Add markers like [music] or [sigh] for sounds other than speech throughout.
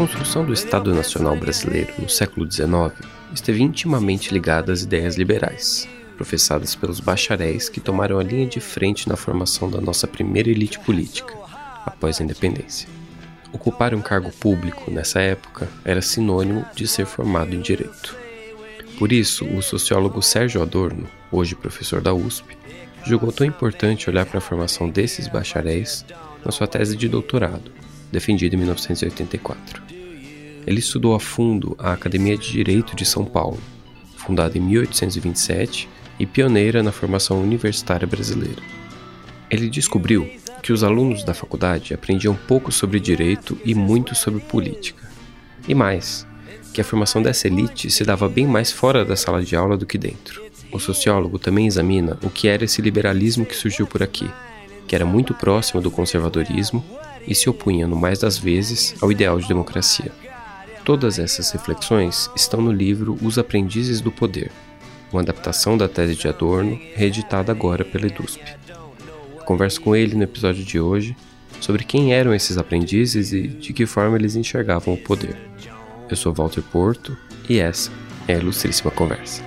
construção do Estado Nacional Brasileiro no século XIX esteve intimamente ligada às ideias liberais, professadas pelos bacharéis que tomaram a linha de frente na formação da nossa primeira elite política, após a independência. Ocupar um cargo público nessa época era sinônimo de ser formado em direito. Por isso, o sociólogo Sérgio Adorno, hoje professor da USP, julgou tão importante olhar para a formação desses bacharéis na sua tese de doutorado, defendida em 1984. Ele estudou a fundo a Academia de Direito de São Paulo, fundada em 1827 e pioneira na formação universitária brasileira. Ele descobriu que os alunos da faculdade aprendiam pouco sobre direito e muito sobre política. E mais, que a formação dessa elite se dava bem mais fora da sala de aula do que dentro. O sociólogo também examina o que era esse liberalismo que surgiu por aqui, que era muito próximo do conservadorismo e se opunha, no mais das vezes, ao ideal de democracia. Todas essas reflexões estão no livro Os Aprendizes do Poder, uma adaptação da tese de Adorno, reeditada agora pela EDUSP. Converso com ele no episódio de hoje sobre quem eram esses aprendizes e de que forma eles enxergavam o poder. Eu sou Walter Porto e essa é a Ilustríssima Conversa.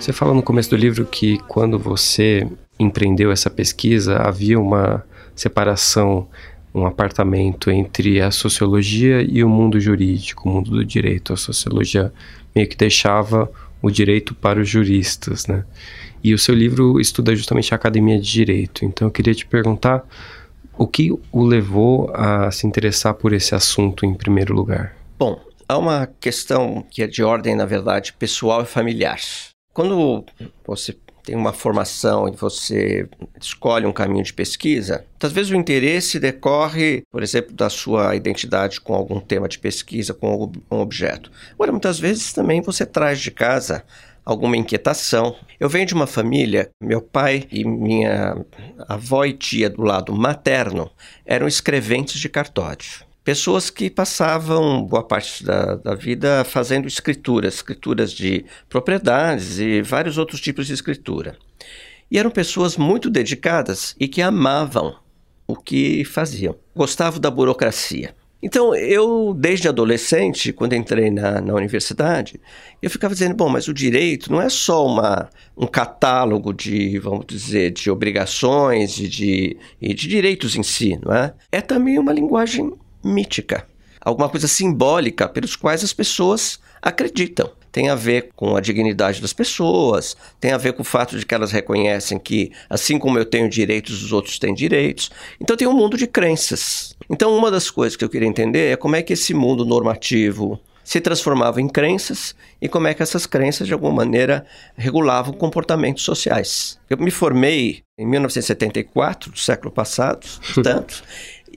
Você fala no começo do livro que quando você empreendeu essa pesquisa havia uma separação, um apartamento entre a sociologia e o mundo jurídico, o mundo do direito. A sociologia meio que deixava o direito para os juristas, né? E o seu livro estuda justamente a academia de direito. Então eu queria te perguntar o que o levou a se interessar por esse assunto em primeiro lugar. Bom, há uma questão que é de ordem, na verdade, pessoal e familiar. Quando você tem uma formação e você escolhe um caminho de pesquisa, às vezes o interesse decorre, por exemplo, da sua identidade com algum tema de pesquisa, com algum objeto. Agora, muitas vezes também você traz de casa alguma inquietação. Eu venho de uma família, meu pai e minha avó e tia do lado materno eram escreventes de cartório pessoas que passavam boa parte da, da, vida fazendo escrituras, escrituras de propriedades e vários outros tipos de escritura. E eram pessoas muito dedicadas e que amavam o que faziam, gostavam da burocracia. Então, eu, desde adolescente, quando entrei na, na universidade, eu ficava dizendo, bom, mas o direito não é só uma, um catálogo de, vamos dizer, de obrigações e de, e de direitos em si, não é? É também uma linguagem mítica, alguma coisa simbólica pelos quais as pessoas acreditam. Tem a ver com a dignidade das pessoas, tem a ver com o fato de que elas reconhecem que, assim como eu tenho direitos, os outros têm direitos. Então tem um mundo de crenças. Então, uma das coisas que eu queria entender é como é que esse mundo normativo se transformava em crenças e como é que essas crenças, de alguma maneira, regulavam comportamentos sociais. Eu me formei em 1974, do século passado, [laughs] portanto.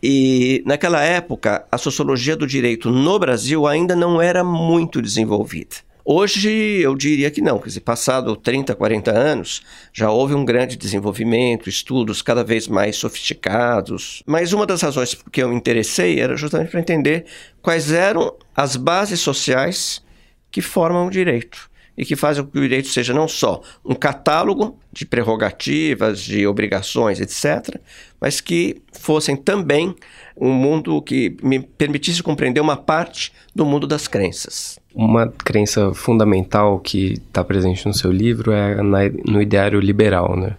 E naquela época, a sociologia do direito no Brasil ainda não era muito desenvolvida. Hoje eu diria que não, quer dizer, passado 30, 40 anos, já houve um grande desenvolvimento, estudos cada vez mais sofisticados. Mas uma das razões por que eu me interessei era justamente para entender quais eram as bases sociais que formam o direito e que fazem com que o direito seja não só um catálogo de prerrogativas, de obrigações, etc., mas que fossem também um mundo que me permitisse compreender uma parte do mundo das crenças. Uma crença fundamental que está presente no seu livro é na, no ideário liberal, né?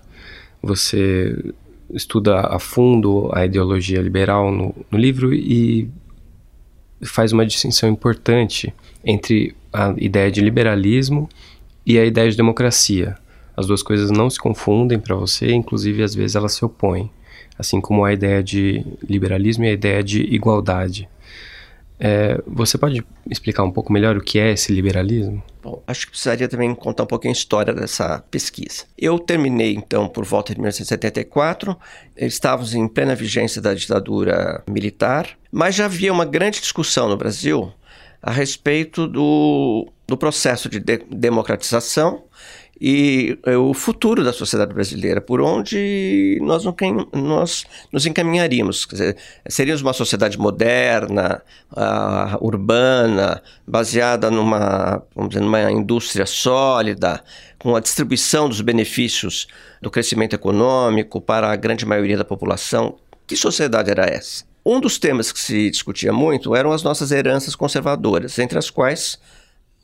Você estuda a fundo a ideologia liberal no, no livro e faz uma distinção importante entre a ideia de liberalismo e a ideia de democracia. As duas coisas não se confundem para você, inclusive às vezes elas se opõem, assim como a ideia de liberalismo e a ideia de igualdade. É, você pode explicar um pouco melhor o que é esse liberalismo? Bom, acho que precisaria também contar um pouquinho a história dessa pesquisa. Eu terminei, então, por volta de 1974, estávamos em plena vigência da ditadura militar, mas já havia uma grande discussão no Brasil a respeito do, do processo de, de democratização e é, o futuro da sociedade brasileira, por onde nós, não, nós nos encaminharíamos. Dizer, seríamos uma sociedade moderna, uh, urbana, baseada numa, vamos dizer, numa indústria sólida, com a distribuição dos benefícios do crescimento econômico para a grande maioria da população. Que sociedade era essa? Um dos temas que se discutia muito eram as nossas heranças conservadoras, entre as quais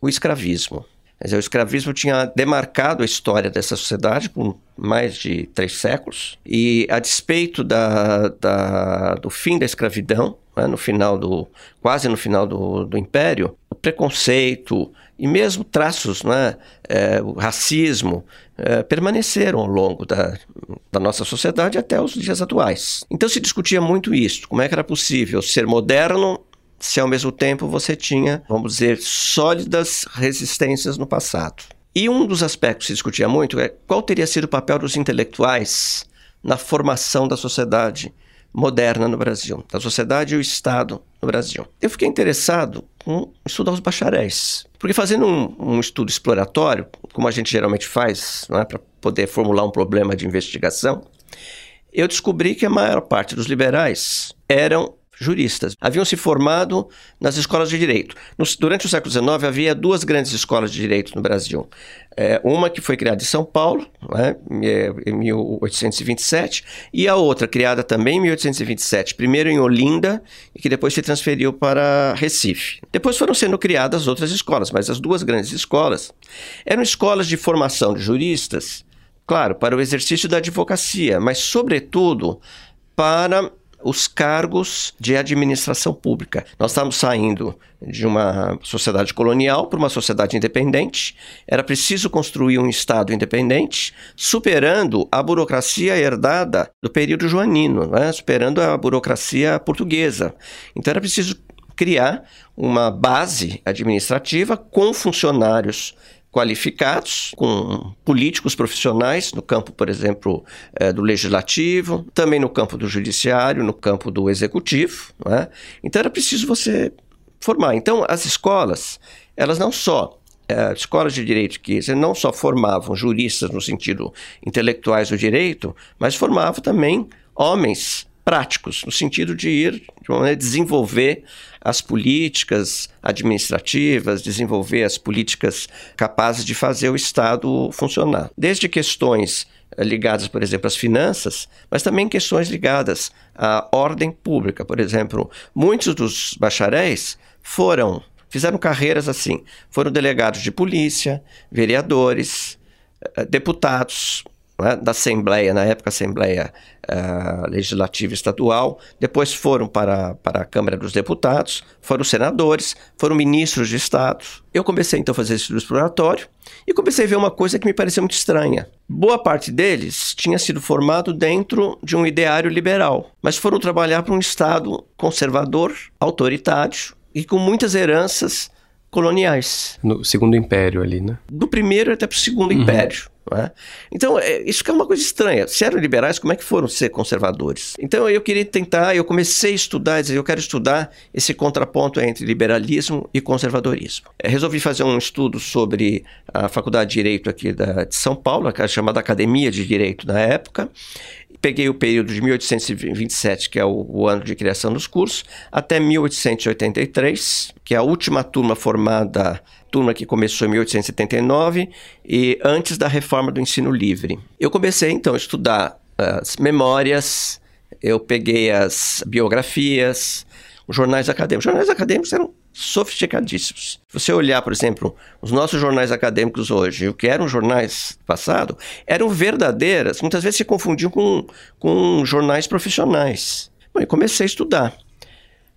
o escravismo. Dizer, o escravismo tinha demarcado a história dessa sociedade por mais de três séculos, e a despeito da, da do fim da escravidão, né, no final do, quase no final do, do Império, o preconceito e mesmo traços, né, é, o racismo, é, permaneceram ao longo da, da nossa sociedade até os dias atuais. Então se discutia muito isso, como é que era possível ser moderno se ao mesmo tempo você tinha, vamos dizer, sólidas resistências no passado. E um dos aspectos que se discutia muito é qual teria sido o papel dos intelectuais na formação da sociedade moderna no Brasil, da sociedade e o Estado no Brasil. Eu fiquei interessado em estudar os bacharéis, porque fazendo um, um estudo exploratório, como a gente geralmente faz, é, para poder formular um problema de investigação, eu descobri que a maior parte dos liberais eram juristas. Haviam se formado nas escolas de direito. durante o século XIX, havia duas grandes escolas de direito no Brasil. É, uma que foi criada em São Paulo, né, em 1827, e a outra, criada também em 1827, primeiro em Olinda, e que depois se transferiu para Recife. Depois foram sendo criadas outras escolas, mas as duas grandes escolas eram escolas de formação de juristas, claro, para o exercício da advocacia, mas, sobretudo, para os cargos de administração pública. Nós estamos saindo de uma sociedade colonial para uma sociedade independente. Era preciso construir um Estado independente, superando a burocracia herdada do período joanino, né? superando a burocracia portuguesa. Então era preciso criar uma base administrativa com funcionários qualificados, com políticos profissionais no campo, por exemplo, é, do legislativo, também no campo do judiciário, no campo do executivo. É? Então era preciso você formar. Então as escolas, elas não só é, escolas de direito que não só formavam juristas no sentido intelectuais do direito, mas formavam também homens práticos, no sentido de ir, de maneira, desenvolver as políticas administrativas, desenvolver as políticas capazes de fazer o Estado funcionar. Desde questões eh, ligadas, por exemplo, às finanças, mas também questões ligadas à ordem pública. Por exemplo, muitos dos bacharéis foram, fizeram carreiras assim, foram delegados de polícia, vereadores, eh, deputados, é? da Assembleia, na época Assembleia uh, Legislativa Estadual, depois foram para, para a Câmara dos Deputados, foram senadores, foram ministros de Estado. Eu comecei então a fazer esse estudo exploratório e comecei a ver uma coisa que me pareceu muito estranha. Boa parte deles tinha sido formado dentro de um ideário liberal, mas foram trabalhar para um Estado conservador, autoritário e com muitas heranças coloniais. No Segundo Império ali, né? Do primeiro até para o Segundo uhum. Império. É? Então, é, isso que é uma coisa estranha. Se eram liberais, como é que foram ser conservadores? Então, eu queria tentar, eu comecei a estudar, dizer, eu quero estudar esse contraponto entre liberalismo e conservadorismo. É, resolvi fazer um estudo sobre a Faculdade de Direito aqui da, de São Paulo, chamada Academia de Direito na época, peguei o período de 1827, que é o, o, ano de criação dos cursos, até 1883, que é a última turma formada, turma que começou em 1879 e antes da reforma do ensino livre. Eu comecei então a estudar as memórias, eu peguei as biografias, os jornais acadêmicos. Os jornais acadêmicos eram sofisticadíssimos. Se você olhar, por exemplo, os nossos jornais acadêmicos hoje, o que eram jornais do passado, eram verdadeiras, muitas vezes se confundiam com, com jornais profissionais. Bom, eu comecei a estudar.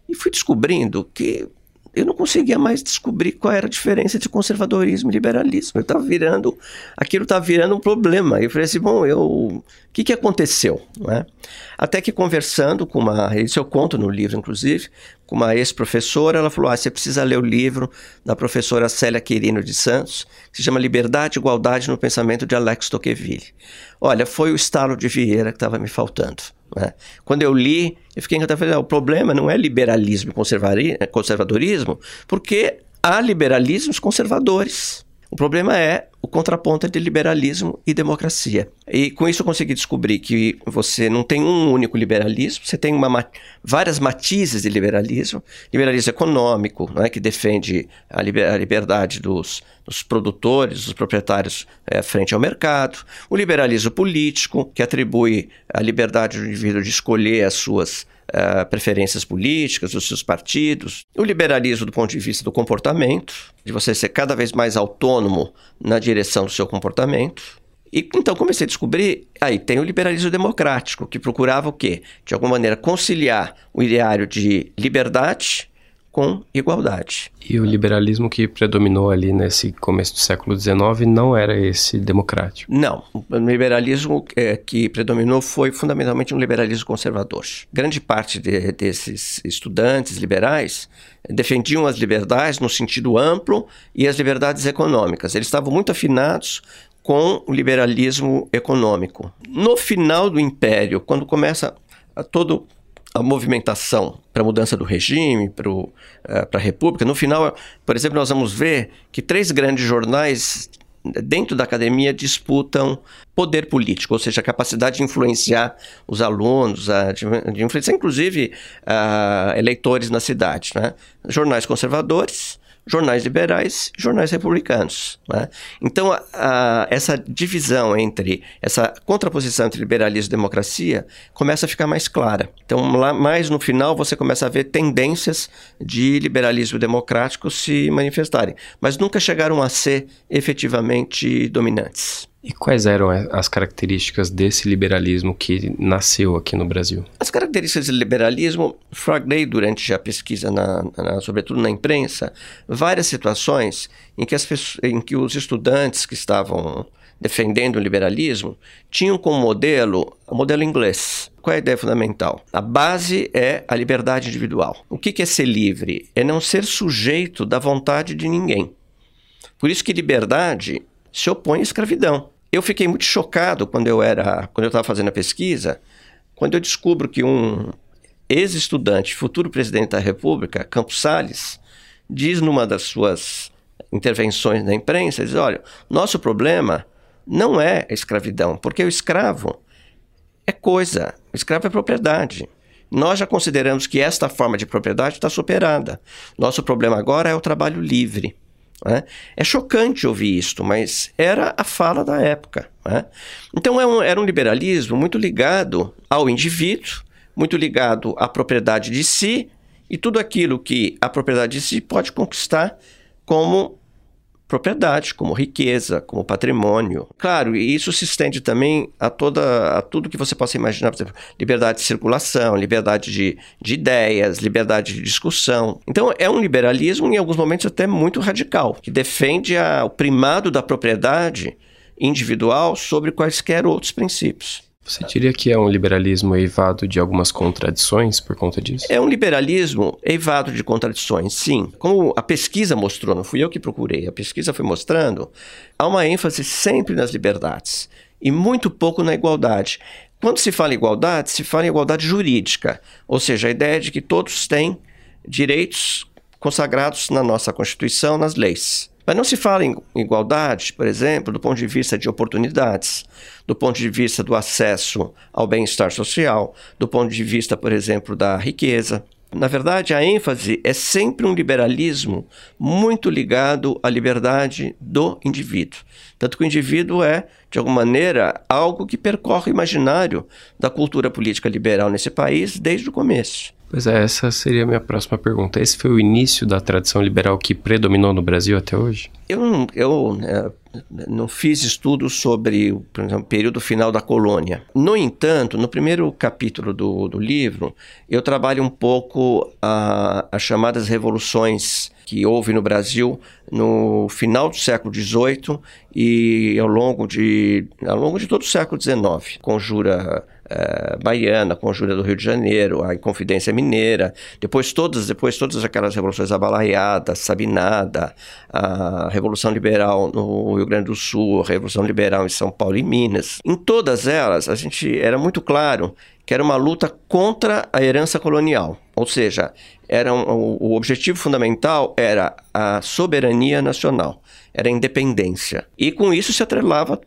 E fui descobrindo que eu não conseguia mais descobrir qual era a diferença entre conservadorismo e liberalismo. Eu estava virando, aquilo estava virando um problema. Eu falei assim, bom, eu, o que, que aconteceu? É? Até que conversando com uma, isso eu conto no livro, inclusive, com uma ex-professora, ela falou, ah, você precisa ler o livro da professora Célia Quirino de Santos, que se chama Liberdade e Igualdade no Pensamento de Alex Tocqueville. Olha, foi o estalo de Vieira que estava me faltando. Né? Quando eu li, eu fiquei encantado. o problema não é liberalismo e conservadorismo, porque há liberalismos conservadores. O problema é o contraponto entre liberalismo e democracia. E com isso eu consegui descobrir que você não tem um único liberalismo, você tem uma, várias matizes de liberalismo. Liberalismo econômico, né, que defende a, liber, a liberdade dos, dos, produtores, dos proprietários é, frente ao mercado. O liberalismo político, que atribui a liberdade do indivíduo de escolher as suas uh, preferências políticas, dos seus partidos. O liberalismo do ponto de vista do comportamento, de você ser cada vez mais autônomo na direção do seu comportamento. E então comecei a descobrir, aí tem o liberalismo democrático, que procurava o quê? De alguma maneira conciliar o ideário de liberdade com igualdade. E o liberalismo que predominou ali nesse começo do século XIX não era esse democrático? Não. O liberalismo é, que predominou foi fundamentalmente um liberalismo conservador. Grande parte de, desses estudantes liberais defendiam as liberdades no sentido amplo e as liberdades econômicas. Eles estavam muito afinados com o liberalismo econômico. No final do Império, quando começa todo a movimentação para a mudança do regime, para uh, a República. No final, por exemplo, nós vamos ver que três grandes jornais dentro da academia disputam poder político, ou seja, a capacidade de influenciar os alunos, de, de influenciar inclusive uh, eleitores na cidade. Né? Jornais conservadores, jornais liberais jornais republicanos. Né? Então, a, a, essa divisão entre, essa contraposição entre liberalismo e democracia começa a ficar mais clara. Então, lá mais no final, você começa a ver tendências de liberalismo democrático se manifestarem, mas nunca chegaram a ser efetivamente dominantes. E quais eram as características desse liberalismo que nasceu aqui no Brasil? As características do liberalismo, fragnei durante a pesquisa, na, na, sobretudo na imprensa, várias situações em que, as em que os estudantes que estavam defendendo o liberalismo tinham como modelo o modelo inglês. Qual é a ideia fundamental? A base é a liberdade individual. O que é ser livre? É não ser sujeito da vontade de ninguém. Por isso que liberdade se opõe à escravidão. Eu fiquei muito chocado quando eu era, quando eu estava fazendo a pesquisa, quando eu descubro que um ex-estudante, futuro presidente da República, Campos Salles, diz numa das suas intervenções na imprensa, diz, olha, nosso problema não é a escravidão, porque o escravo é coisa, o escravo é propriedade. Nós já consideramos que esta forma de propriedade está superada. Nosso problema agora é o trabalho livre. Né? É chocante ouvir isto, mas era a fala da época. Né? Então é um, era um liberalismo muito ligado ao indivíduo, muito ligado à propriedade de si e tudo aquilo que a propriedade de si pode conquistar como propriedade, como riqueza, como patrimônio. Claro, e isso se estende também a toda a tudo que você possa imaginar, por exemplo, liberdade de circulação, liberdade de, de ideias, liberdade de discussão. Então é um liberalismo em alguns momentos até muito radical, que defende a, o primado da propriedade individual sobre quaisquer outros princípios. Você diria que é um liberalismo eivado de algumas contradições por conta disso? É um liberalismo eivado de contradições, sim. Como a pesquisa mostrou, não fui eu que procurei, a pesquisa foi mostrando, há uma ênfase sempre nas liberdades e muito pouco na igualdade. Quando se fala em igualdade, se fala em igualdade jurídica, ou seja, a ideia de que todos têm direitos consagrados na nossa Constituição, nas leis. Mas não se fala em igualdade, por exemplo, do ponto de vista de oportunidades, do ponto de vista do acesso ao bem-estar social, do ponto de vista, por exemplo, da riqueza. Na verdade, a ênfase é sempre um liberalismo muito ligado à liberdade do indivíduo. Tanto que o indivíduo é, de alguma maneira, algo que percorre o imaginário da cultura política liberal nesse país desde o começo. Pois é, essa seria a minha próxima pergunta. Esse foi o início da tradição liberal que predominou no Brasil até hoje? Eu não, eu, é, não fiz estudos sobre por exemplo, o período final da colônia. No entanto, no primeiro capítulo do, do livro, eu trabalho um pouco as chamadas revoluções que houve no Brasil no final do século XVIII e ao longo de, ao longo de todo o século XIX. Conjura uh, Baiana, Conjura do Rio de Janeiro, a Inconfidência Mineira, depois todas, depois todas aquelas revoluções abalaiadas, Sabinada, a Revolução Liberal no Rio Grande do Sul, a Revolução Liberal em São Paulo e Minas. Em todas elas, a gente era muito claro que era uma luta contra a herança colonial, ou seja, era um, o objetivo fundamental era a soberania nacional, era a independência. E com isso se atrelava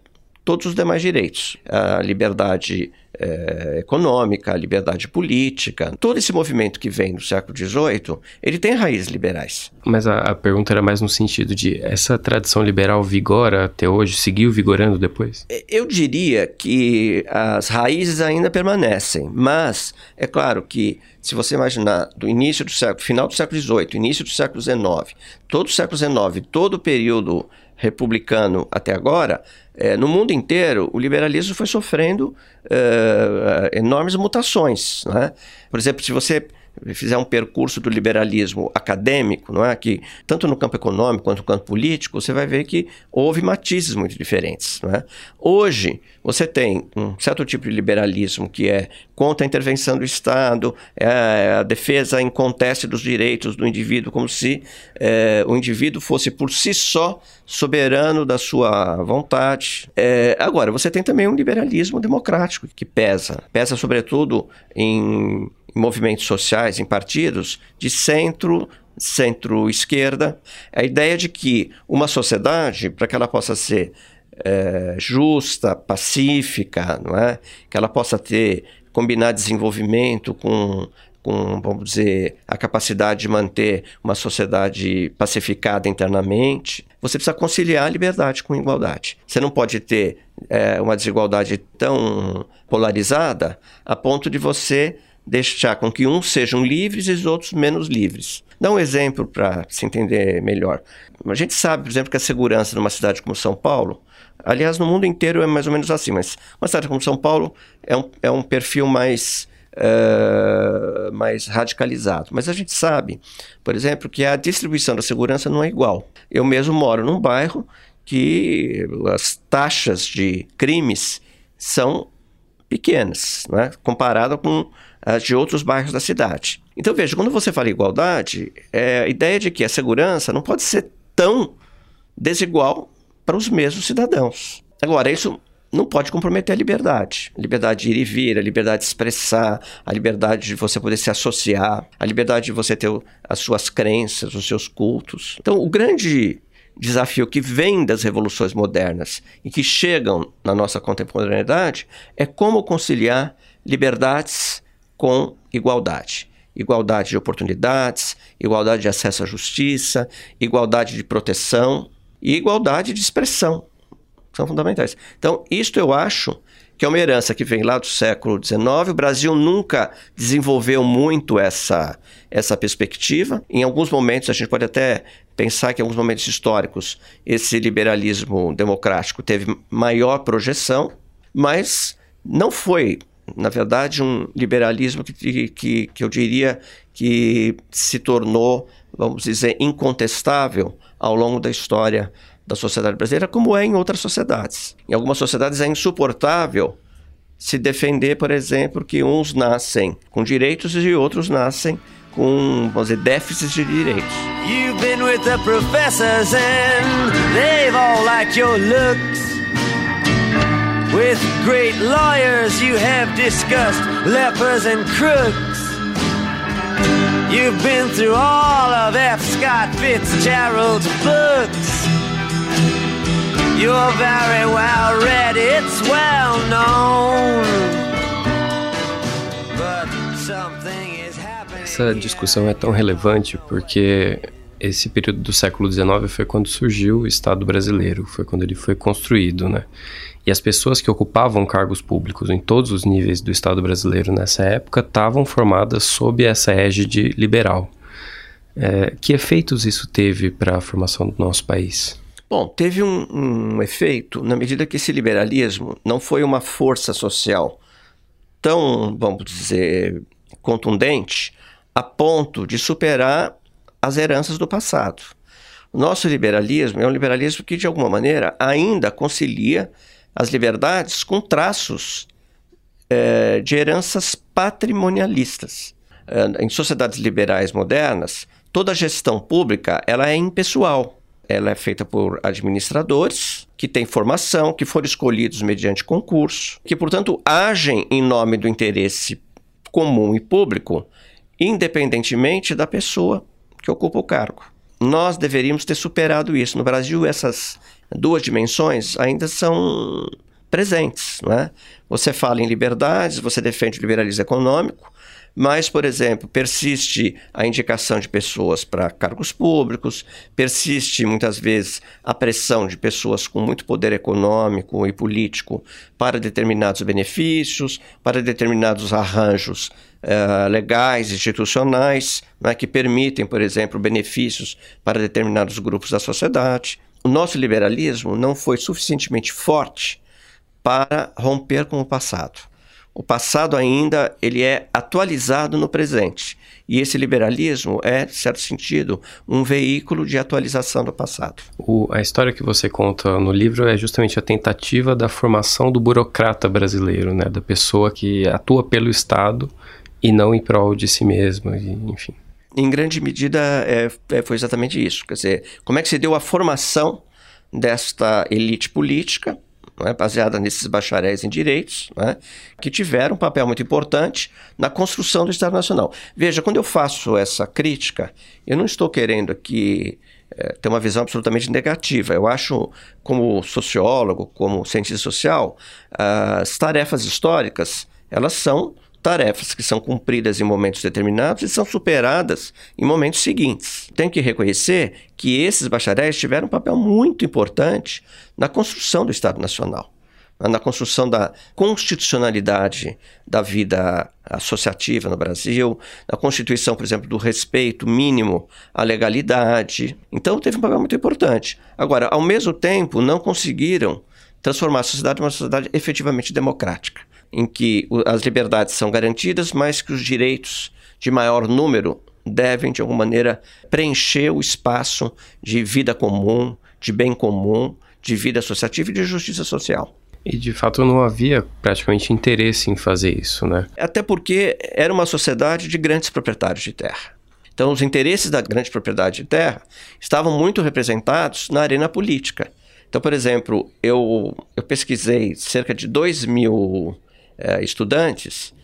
todos os demais direitos, a liberdade é, econômica, a liberdade política. Todo esse movimento que vem do século XVIII, ele tem raízes liberais. Mas a, a, pergunta era mais no sentido de essa tradição liberal vigora até hoje, seguiu vigorando depois? É, eu diria que as raízes ainda permanecem, mas é claro que se você imaginar do início do século, final do século XVIII, início do século XIX, todo o século XIX, todo o período republicano até agora, é, no mundo inteiro, o liberalismo foi sofrendo é, enormes mutações. Né? Por exemplo, se você fizer um percurso do liberalismo acadêmico, não é? que tanto no campo econômico quanto no campo político, você vai ver que houve matizes muito diferentes. Não é? Hoje, você tem um certo tipo de liberalismo que é contra a intervenção do Estado, é a defesa em conteste dos direitos do indivíduo, como se é, o indivíduo fosse por si só soberano da sua vontade. É, agora, você tem também um liberalismo democrático que pesa, pesa sobretudo em movimentos sociais, em partidos de centro, centro-esquerda, a ideia de que uma sociedade, para que ela possa ser é, justa, pacífica, não é? que ela possa ter combinar desenvolvimento com com, vamos dizer, a capacidade de manter uma sociedade pacificada internamente, você precisa conciliar a liberdade com a igualdade. Você não pode ter é, uma desigualdade tão polarizada a ponto de você deixar com que uns sejam livres e os outros menos livres. Dá um exemplo para se entender melhor. A gente sabe, por exemplo, que a segurança numa cidade como São Paulo, aliás, no mundo inteiro é mais ou menos assim, mas uma cidade como São Paulo é um, é um perfil mais, uh, mais radicalizado. Mas a gente sabe, por exemplo, que a distribuição da segurança não é igual. Eu mesmo moro num bairro que as taxas de crimes são pequenas, né? comparada com as de outros bairros da cidade. Então, veja, quando você fala igualdade, é a ideia de que a segurança não pode ser tão desigual para os mesmos cidadãos. Agora, isso não pode comprometer a liberdade. A liberdade de ir e vir, a liberdade de expressar, a liberdade de você poder se associar, a liberdade de você ter as suas crenças, os seus cultos. Então, o grande desafio que vem das revoluções modernas e que chegam na nossa contemporaneidade é como conciliar liberdades com igualdade. Igualdade de oportunidades, igualdade de acesso à justiça, igualdade de proteção e igualdade de expressão. São fundamentais. Então, isto eu acho que é uma herança que vem lá do século XIX. O Brasil nunca desenvolveu muito essa, essa perspectiva. Em alguns momentos, a gente pode até pensar que em alguns momentos históricos esse liberalismo democrático teve maior projeção, mas não foi na verdade, um liberalismo que, que, que eu diria que se tornou, vamos dizer, incontestável ao longo da história da sociedade brasileira, como é em outras sociedades. Em algumas sociedades é insuportável se defender, por exemplo, que uns nascem com direitos e outros nascem com, vamos dizer, de direitos. You've been with the professors and they've all liked your looks. With great lawyers you have discussed lepers and crooks. You've been through all of F. Scott Fitzgerald's books. You're very well read, it's well known. But something. Essa discussão é tão relevante porque esse período do século XIX foi quando surgiu o Estado brasileiro, foi quando ele foi construído, né? E as pessoas que ocupavam cargos públicos em todos os níveis do Estado brasileiro nessa época estavam formadas sob essa égide liberal. É, que efeitos isso teve para a formação do nosso país? Bom, teve um, um, efeito na medida que esse liberalismo não foi uma força social tão, vamos dizer, contundente a ponto de superar as heranças do passado. Nosso liberalismo é um liberalismo que, de alguma maneira, ainda concilia as liberdades com traços é, de heranças patrimonialistas. É, em sociedades liberais modernas, toda a gestão pública ela é impessoal. Ela é feita por administradores que têm formação, que foram escolhidos mediante concurso, que, portanto, agem em nome do interesse comum e público, independentemente da pessoa que ocupa o cargo. Nós deveríamos ter superado isso. No Brasil, essas duas dimensões ainda são presentes. Não é? Você fala em liberdades, você defende o liberalismo econômico, mas, por exemplo, persiste a indicação de pessoas para cargos públicos, persiste muitas vezes a pressão de pessoas com muito poder econômico e político para determinados benefícios, para determinados arranjos uh, legais, institucionais, né, que permitem, por exemplo, benefícios para determinados grupos da sociedade. O nosso liberalismo não foi suficientemente forte para romper com o passado. O passado ainda ele é atualizado no presente. E esse liberalismo é, de certo sentido, um veículo de atualização do passado. O, a história que você conta no livro é justamente a tentativa da formação do burocrata brasileiro, né? da pessoa que atua pelo Estado e não em prol de si mesma, enfim. Em grande medida, é, é, foi exatamente isso. Quer dizer, como é que se deu a formação desta elite política é? baseada nesses bacharéis em direitos, é? que tiveram um papel muito importante na construção do Estado Nacional. Veja, quando eu faço essa crítica, eu não estou querendo aqui é, ter uma visão absolutamente negativa. Eu acho, como sociólogo, como cientista social, as tarefas históricas, elas são tarefas que são cumpridas em momentos determinados e são superadas em momentos seguintes. Tem que reconhecer que esses bacharéis tiveram um papel muito importante na construção do Estado Nacional, na construção da constitucionalidade da vida associativa no Brasil, na constituição, por exemplo, do respeito mínimo à legalidade. Então, teve um papel muito importante. Agora, ao mesmo tempo, não conseguiram transformar a sociedade numa sociedade efetivamente democrática em que as liberdades são garantidas, mas que os direitos de maior número devem, de alguma maneira, preencher o espaço de vida comum, de bem comum, de vida associativa e de justiça social. E de fato não havia praticamente interesse em fazer isso, né? Até porque era uma sociedade de grandes proprietários de terra. Então, os interesses da grande propriedade de terra estavam muito representados na arena política. Então, por exemplo, eu, eu pesquisei cerca de 2 mil eh, estudantes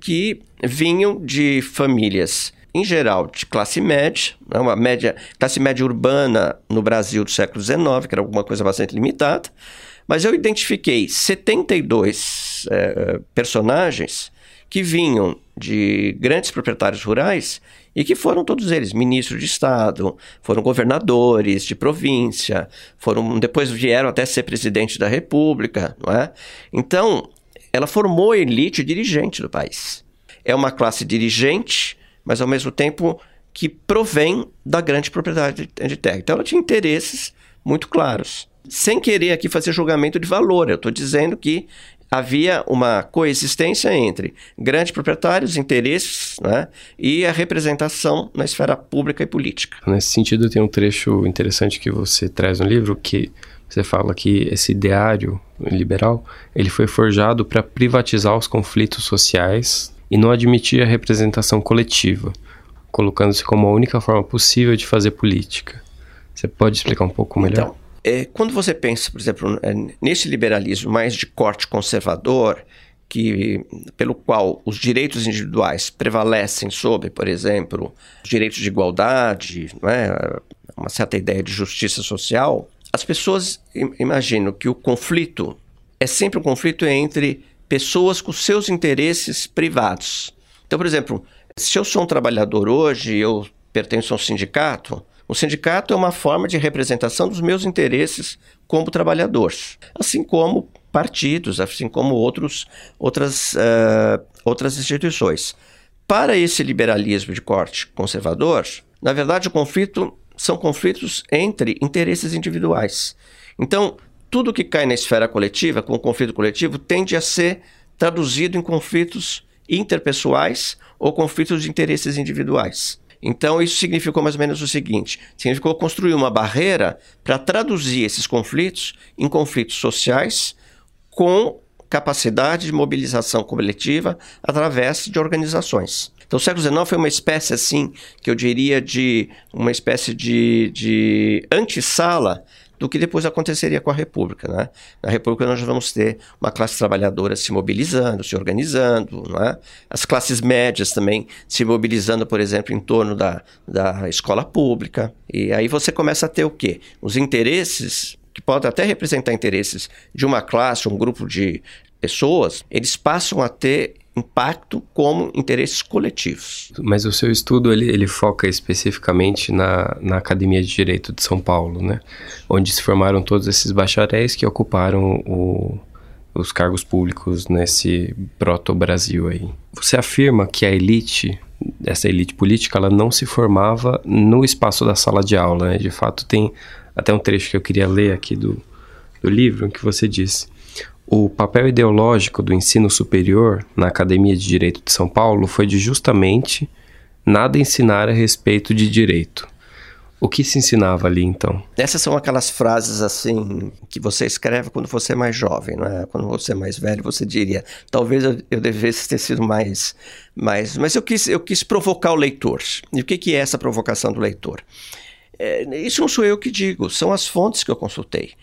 que vinham de famílias, em geral, de classe média, né, uma média, classe média urbana no Brasil do século XIX, que era alguma coisa bastante limitada, mas eu identifiquei 72 eh, personagens que vinham de grandes proprietários rurais e que foram todos eles ministros de Estado, foram governadores de província, foram depois vieram até ser presidente da República, não é? Então ela formou a elite dirigente do país. É uma classe dirigente, mas ao mesmo tempo que provém da grande propriedade de terra. Então ela tinha interesses muito claros. Sem querer aqui fazer julgamento de valor, eu estou dizendo que havia uma coexistência entre grandes proprietários, interesses né, e a representação na esfera pública e política. Nesse sentido, tem um trecho interessante que você traz no livro que você fala que esse ideário liberal ele foi forjado para privatizar os conflitos sociais e não admitir a representação coletiva, colocando-se como a única forma possível de fazer política. Você pode explicar um pouco melhor? Então, é, quando você pensa, por exemplo, é, nesse liberalismo mais de corte conservador, que, pelo qual os direitos individuais prevalecem sobre, por exemplo, os direitos de igualdade, é? uma certa ideia de justiça social, as pessoas imaginam que o conflito é sempre um conflito entre pessoas com seus interesses privados. Então, por exemplo, se eu sou um trabalhador hoje, eu pertenço a um sindicato, o sindicato é uma forma de representação dos meus interesses como trabalhador, assim como partidos, assim como outros, outras, uh, outras instituições. Para esse liberalismo de corte conservador, na verdade, o conflito são conflitos entre interesses individuais. Então, tudo que cai na esfera coletiva, com o conflito coletivo, tende a ser traduzido em conflitos interpessoais ou conflitos de interesses individuais. Então, isso significou mais ou menos o seguinte: significou construir uma barreira para traduzir esses conflitos em conflitos sociais com capacidade de mobilização coletiva através de organizações. Então, o século XIX foi uma espécie, assim, que eu diria de uma espécie de, de antessala do que depois aconteceria com a República. Né? Na República nós vamos ter uma classe trabalhadora se mobilizando, se organizando, né? as classes médias também se mobilizando, por exemplo, em torno da, da escola pública. E aí você começa a ter o quê? Os interesses que podem até representar interesses de uma classe, um grupo de pessoas, eles passam a ter impacto como interesses coletivos. Mas o seu estudo ele, ele foca especificamente na, na Academia de Direito de São Paulo, né? Onde se formaram todos esses bacharéis que ocuparam o, os cargos públicos nesse proto-Brasil aí. Você afirma que a elite, essa elite política, ela não se formava no espaço da sala de aula, né? De fato, tem até um trecho que eu queria ler aqui do, do livro, que você diz o papel ideológico do ensino superior na Academia de Direito de São Paulo foi de justamente nada ensinar a respeito de direito. O que se ensinava ali então? Essas são aquelas frases assim que você escreve quando você é mais jovem, não é? Quando você é mais velho, você diria: talvez eu, eu devesse ter sido mais, mais. Mas eu quis, eu quis provocar o leitor. E o que, que é essa provocação do leitor? É, isso não sou eu que digo, são as fontes que eu consultei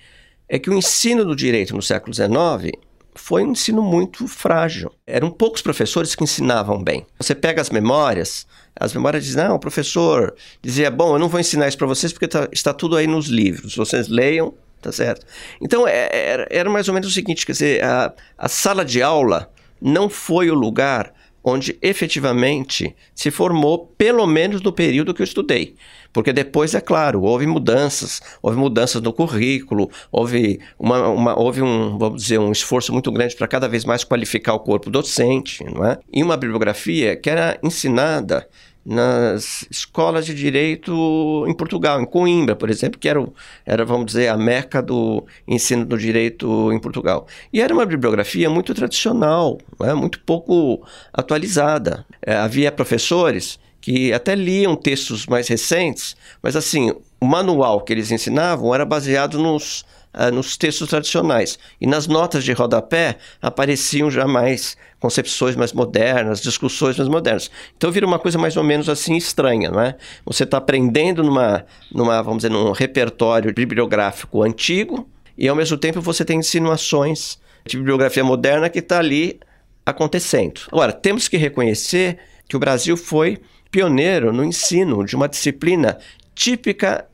é que o ensino do direito no século XIX foi um ensino muito frágil. Eram poucos professores que ensinavam bem. Você pega as memórias, as memórias dizem, não, o professor dizia, bom, eu não vou ensinar isso para vocês porque tá, está tudo aí nos livros, vocês leiam, tá certo? Então, é, era, era mais ou menos o seguinte, quer dizer, a, a sala de aula não foi o lugar onde efetivamente se formou, pelo menos no período que eu estudei. Porque depois, é claro, houve mudanças, houve mudanças no currículo, houve, uma, uma, houve um, vamos dizer, um esforço muito grande para cada vez mais qualificar o corpo docente, não é? E uma bibliografia que era ensinada nas escolas de direito em Portugal, em Coimbra, por exemplo, que era, era, vamos dizer, a meca do ensino do direito em Portugal. E era uma bibliografia muito tradicional, né, muito pouco atualizada. É, havia professores que até liam textos mais recentes, mas assim, o manual que eles ensinavam era baseado nos, uh, nos textos tradicionais. E nas notas de rodapé apareciam já mais concepções mais modernas, discussões mais modernas. Então vira uma coisa mais ou menos assim estranha, não é? Você está aprendendo numa, numa, vamos dizer, num repertório bibliográfico antigo e ao mesmo tempo você tem insinuações de bibliografia moderna que está ali acontecendo. Agora, temos que reconhecer que o Brasil foi pioneiro no ensino de uma disciplina típica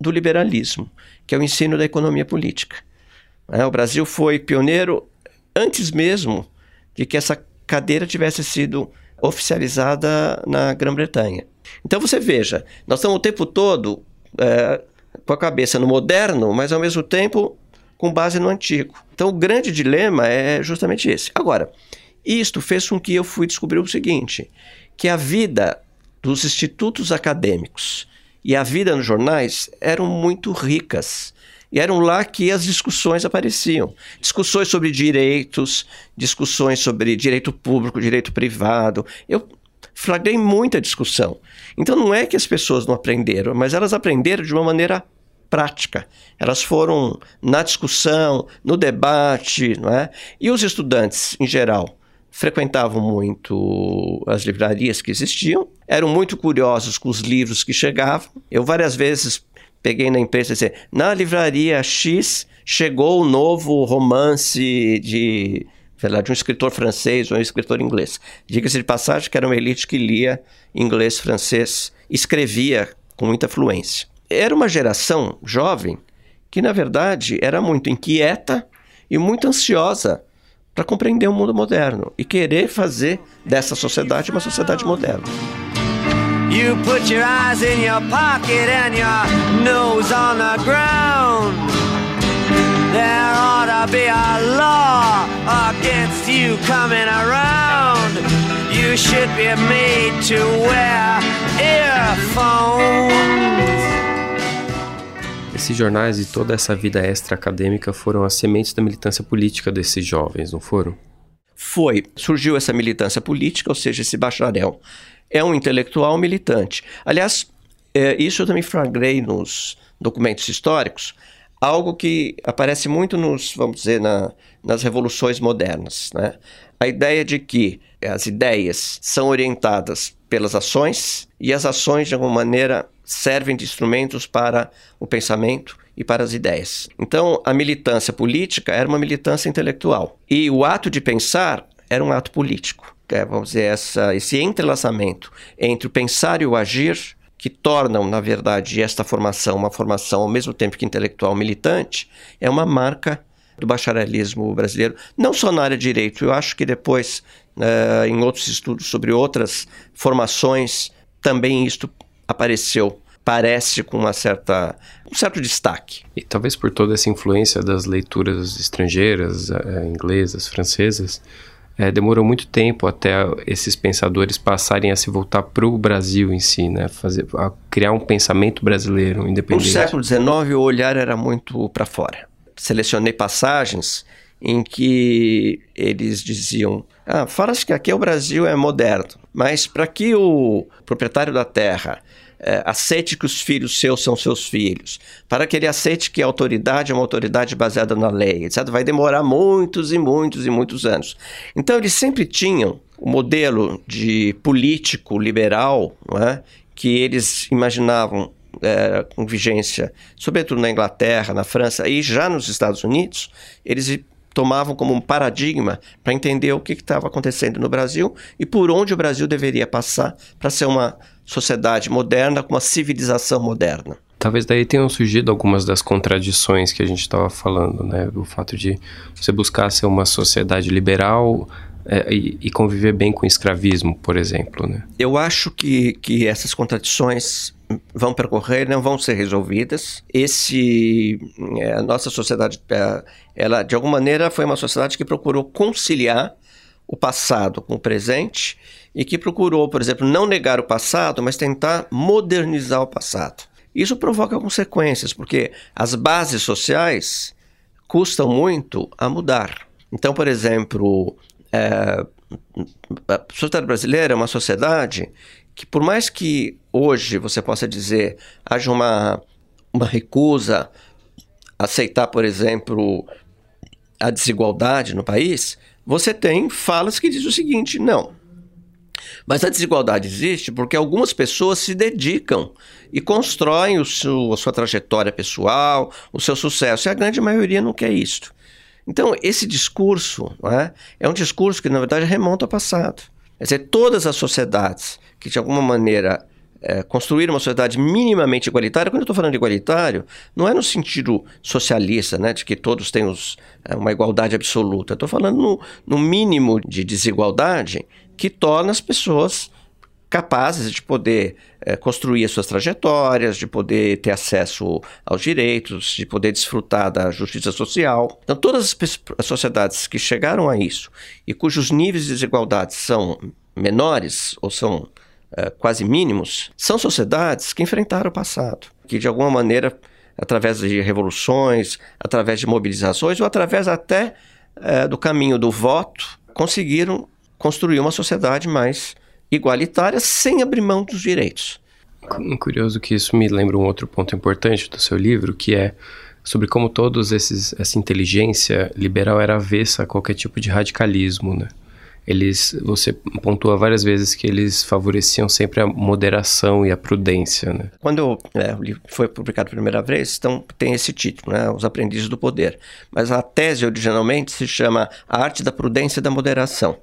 do liberalismo, que é o ensino da economia política. É, o Brasil foi pioneiro antes mesmo de que essa cadeira tivesse sido oficializada na Grã-Bretanha. Então você veja, nós estamos o tempo todo é, com a cabeça no moderno, mas ao mesmo tempo com base no antigo. Então o grande dilema é justamente esse. Agora, isto fez com que eu fui descobrir o seguinte, que a vida dos institutos acadêmicos e a vida nos jornais eram muito ricas. E eram lá que as discussões apareciam. Discussões sobre direitos, discussões sobre direito público, direito privado. Eu flagrei muita discussão. Então não é que as pessoas não aprenderam, mas elas aprenderam de uma maneira prática. Elas foram na discussão, no debate, não é? E os estudantes, em geral, frequentavam muito as livrarias que existiam, eram muito curiosos com os livros que chegavam. Eu várias vezes peguei na imprensa e disse, na livraria X chegou o novo romance de, lá, de um escritor francês ou um escritor inglês. Diga-se de passagem que era uma elite que lia inglês, francês, escrevia com muita fluência. Era uma geração jovem que, na verdade, era muito inquieta e muito ansiosa para compreender o mundo moderno e querer fazer dessa sociedade uma sociedade moderna. You put your eyes in your pocket and your nose on the ground. There ought to be a law against you coming around. You should be made to wear earphones. Esses jornais e toda essa vida extra acadêmica foram as sementes da militância política desses jovens, não foram? Foi. Surgiu essa militância política, ou seja, esse bacharel é um intelectual militante. Aliás, é, isso eu também flagrei nos documentos históricos. algo que aparece muito nos, vamos dizer, na, nas revoluções modernas, né? A ideia de que as ideias são orientadas pelas ações e as ações, de alguma maneira, servem de instrumentos para o pensamento e para as ideias. Então, a militância política era uma militância intelectual e o ato de pensar era um ato político. É, vamos dizer, essa, esse entrelaçamento entre o pensar e o agir que tornam, na verdade, esta formação uma formação ao mesmo tempo que intelectual militante, é uma marca do bacharelismo brasileiro, não só na área de direito, eu acho que depois, uh, em outros estudos sobre outras formações, também isto apareceu, parece com uma certa, um certo destaque. E talvez por toda essa influência das leituras estrangeiras, uh, inglesas, francesas, é, demorou muito tempo até esses pensadores passarem a se voltar para o Brasil em si, né? Fazer, a criar um pensamento brasileiro independente. No século XIX, o olhar era muito para fora. Selecionei passagens em que eles diziam: ah, fala-se que aqui é o Brasil é moderno, mas para que o proprietário da terra é, aceite que os filhos seus são seus filhos, para que ele aceite que a autoridade é uma autoridade baseada na lei, etc., vai demorar muitos e muitos e muitos anos. Então, eles sempre tinham o modelo de político liberal é, que eles imaginavam é, com vigência, sobretudo na Inglaterra, na França e já nos Estados Unidos, eles tomavam como um paradigma para entender o que estava acontecendo no Brasil e por onde o Brasil deveria passar para ser uma sociedade moderna com uma civilização moderna. Talvez daí tenham surgido algumas das contradições que a gente estava falando, né? O fato de você buscar ser uma sociedade liberal é, e, conviver bem com o escravismo, por exemplo, né? Eu acho que, que essas contradições vão percorrer, não vão ser resolvidas. Esse, é, a nossa sociedade, é, ela de alguma maneira foi uma sociedade que procurou conciliar o passado com o presente e que procurou, por exemplo, não negar o passado, mas tentar modernizar o passado. Isso provoca consequências, porque as bases sociais custam muito a mudar. Então, por exemplo, é, a sociedade brasileira é uma sociedade que por mais que hoje você possa dizer haja uma, uma recusa a aceitar, por exemplo, a desigualdade no país, você tem falas que dizem o seguinte: não. Mas a desigualdade existe porque algumas pessoas se dedicam e constroem o seu, a sua trajetória pessoal, o seu sucesso, e a grande maioria não quer isso. Então, esse discurso é? é um discurso que, na verdade, remonta ao passado. Quer dizer, todas as sociedades que de alguma maneira é, construir uma sociedade minimamente igualitária, quando eu estou falando de igualitário, não é no sentido socialista, né, de que todos têm os, é, uma igualdade absoluta. Estou falando no, no mínimo de desigualdade que torna as pessoas capazes de poder é, construir as suas trajetórias, de poder ter acesso aos direitos, de poder desfrutar da justiça social. Então, todas as, as sociedades que chegaram a isso e cujos níveis de desigualdade são menores ou são uh, quase mínimos, são sociedades que enfrentaram o passado, que de alguma maneira, através de revoluções, através de mobilizações ou através até uh, do caminho do voto, conseguiram construir uma sociedade mais igualitária sem abrir mão dos direitos. Curioso que isso me lembra um outro ponto importante do seu livro, que é sobre como todos esses essa inteligência liberal era avessa a qualquer tipo de radicalismo, né? Eles você pontua várias vezes que eles favoreciam sempre a moderação e a prudência, né? Quando é, o livro foi publicado pela primeira vez, então tem esse título, né? Os Aprendizes do Poder. Mas a tese originalmente se chama A Arte da Prudência e da Moderação,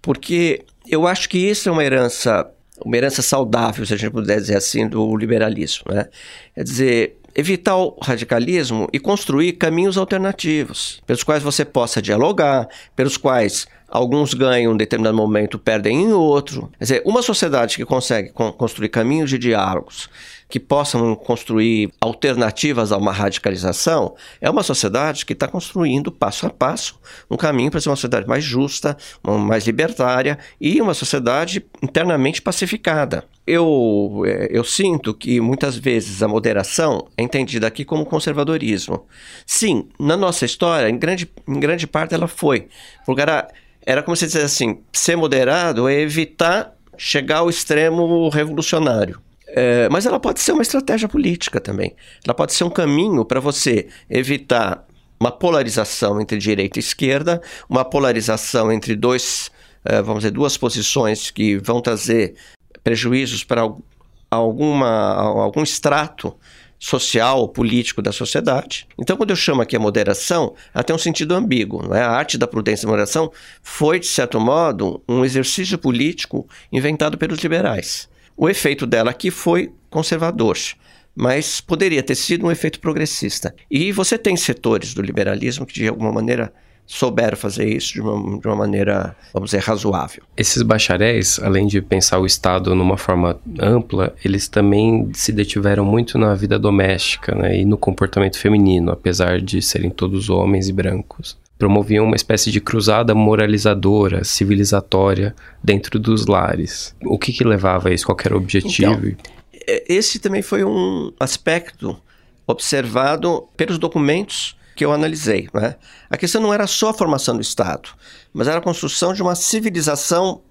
porque eu acho que isso é uma herança, uma herança saudável, se a gente puder dizer assim, do liberalismo, né? Quer dizer, evitar o radicalismo e construir caminhos alternativos, pelos quais você possa dialogar, pelos quais alguns ganham em um determinado momento, perdem em outro. Quer dizer, uma sociedade que consegue construir caminhos de diálogos que possam construir alternativas a uma radicalização é uma sociedade que está construindo passo a passo um caminho para ser uma sociedade mais justa, mais libertária e uma sociedade internamente pacificada. Eu, é, eu sinto que muitas vezes a moderação é entendida aqui como conservadorismo. Sim, na nossa história, em grande, em grande parte ela foi. Porque era, era como se dissesse assim: ser moderado é evitar chegar ao extremo revolucionário. É, mas ela pode ser uma estratégia política também. Ela pode ser um caminho para você evitar uma polarização entre direita e esquerda, uma polarização entre dois, é, vamos dizer, duas posições que vão trazer prejuízos para alguma, algum extrato social político da sociedade. Então, quando eu chamo aqui a moderação, ela tem um sentido ambíguo. Não é? A arte da prudência e moderação foi, de certo modo, um exercício político inventado pelos liberais. O efeito dela aqui foi conservador, mas poderia ter sido um efeito progressista. E você tem setores do liberalismo que, de alguma maneira, souberam fazer isso de uma, de uma, maneira, vamos dizer, razoável. Esses bacharéis, além de pensar o Estado numa forma ampla, eles também se detiveram muito na vida doméstica né, e no comportamento feminino, apesar de serem todos homens e brancos promoviam uma espécie de cruzada moralizadora, civilizatória dentro dos lares. O que, que levava a isso? Qual era o objetivo? Então, esse também foi um aspecto observado pelos documentos que eu analisei. Né? A questão não era só a formação do Estado, mas era a construção de uma civilização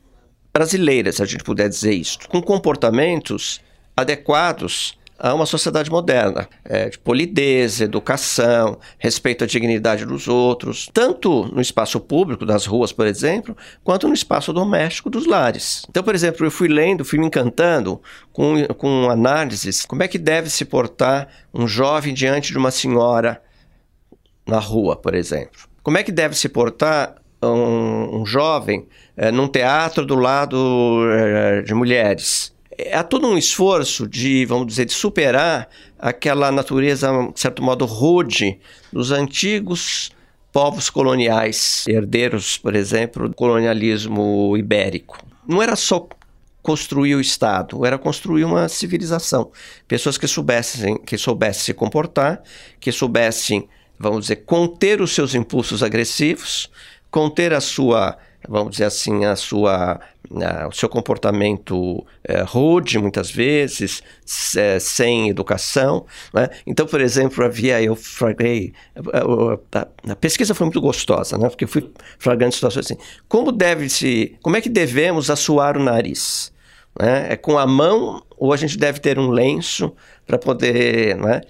brasileira, se a gente puder dizer isso, com comportamentos adequados a uma sociedade moderna, é, de polidez, educação, respeito à dignidade dos outros, tanto no espaço público, das ruas, por exemplo, quanto no espaço doméstico dos lares. Então, por exemplo, eu fui lendo, fui me encantando com, com análises, como é que deve se portar um jovem diante de uma senhora na rua, por exemplo. Como é que deve se portar um, um jovem é, num teatro do lado é, de mulheres? há todo um esforço de, vamos dizer, de superar aquela natureza, de certo modo, rude dos antigos povos coloniais, herdeiros, por exemplo, do colonialismo ibérico. Não era só construir o Estado, era construir uma civilização. Pessoas que soubessem, que soubessem se comportar, que soubessem, vamos dizer, conter os seus impulsos agressivos, conter a sua vamos dizer assim, a sua, a, o seu comportamento é, rude, muitas vezes, é, sem educação. Né? Então, por exemplo, havia, eu flagrei, a, a, a, pesquisa foi muito gostosa, né? porque eu fui flagrando situações assim, como deve se, como é que devemos assoar o nariz? Né? É com a mão ou a gente deve ter um lenço para poder, não é?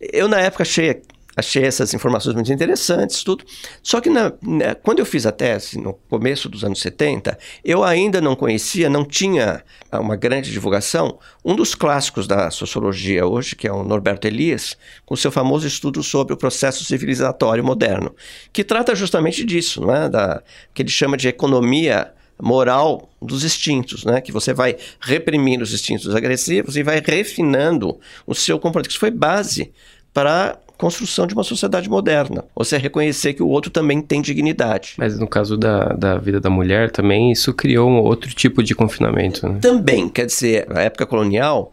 Eu, na época, achei achei essas informações muito interessantes, tudo. Só que na, na, quando eu fiz a tese, no começo dos anos 70, eu ainda não conhecia, não tinha uma grande divulgação, um dos clássicos da sociologia hoje, que é o Norberto Elias, com seu famoso estudo sobre o processo civilizatório moderno, que trata justamente disso, não é? da, que ele chama de economia moral dos instintos, né? Que você vai reprimindo os instintos agressivos e vai refinando o seu comportamento. Isso foi base para construção de uma sociedade moderna. Você reconhecer que o outro também tem dignidade. Mas no caso da, da vida da mulher também, isso criou um outro tipo de confinamento. Né? Também, quer dizer, na época colonial,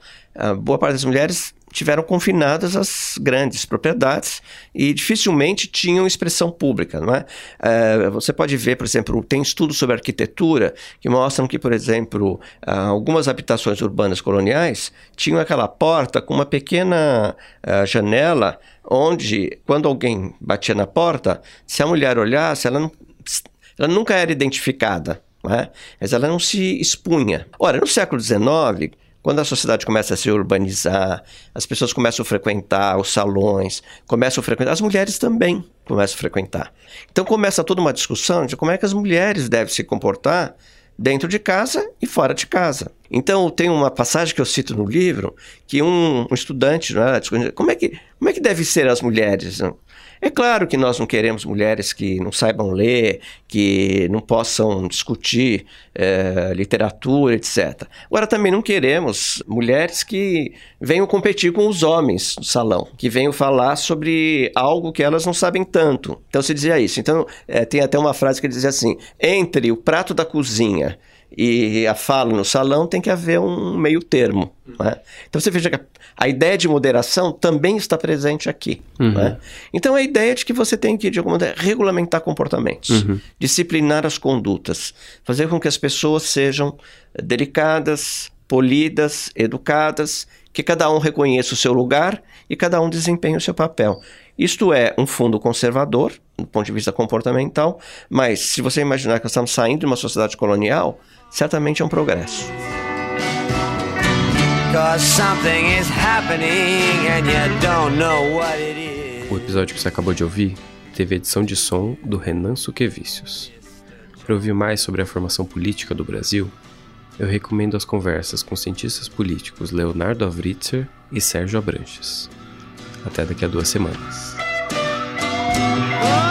boa parte das mulheres tiveram confinadas as grandes propriedades e dificilmente tinham expressão pública, não é? é? você pode ver, por exemplo, tem estudos sobre arquitetura que mostram que, por exemplo, algumas habitações urbanas coloniais tinham aquela porta com uma pequena uh, janela onde, quando alguém batia na porta, se a mulher olhasse, ela, não, ela nunca era identificada, não é? mas ela não se expunha. Ora, no século XIX quando a sociedade começa a se urbanizar, as pessoas começam a frequentar os salões, começam a frequentar, as mulheres também começam a frequentar. Então começa toda uma discussão de como é que as mulheres devem se comportar dentro de casa e fora de casa. Então tem uma passagem que eu cito no livro que um, um estudante, não é, como é que como é que devem ser as mulheres? Não? É claro que nós não queremos mulheres que não saibam ler, que não possam discutir é, literatura, etc. Agora, também não queremos mulheres que venham competir com os homens no salão, que venham falar sobre algo que elas não sabem tanto. Então, se dizia isso. Então, é, tem até uma frase que dizia assim: entre o prato da cozinha e a fala no salão tem que haver um meio termo. Né? Então você veja que a ideia de moderação também está presente aqui. Uhum. Né? Então a ideia de que você tem que, de alguma maneira, regulamentar comportamentos, uhum. disciplinar as condutas, fazer com que as pessoas sejam delicadas, polidas, educadas, que cada um reconheça o seu lugar e cada um desempenhe o seu papel. Isto é um fundo conservador, do ponto de vista comportamental, mas se você imaginar que nós estamos saindo de uma sociedade colonial, certamente é um progresso. O episódio que você acabou de ouvir teve edição de som do Renan Suquevicius. Para ouvir mais sobre a formação política do Brasil, eu recomendo as conversas com cientistas políticos Leonardo Avritzer e Sérgio Abranches. Até daqui a duas semanas. Oh!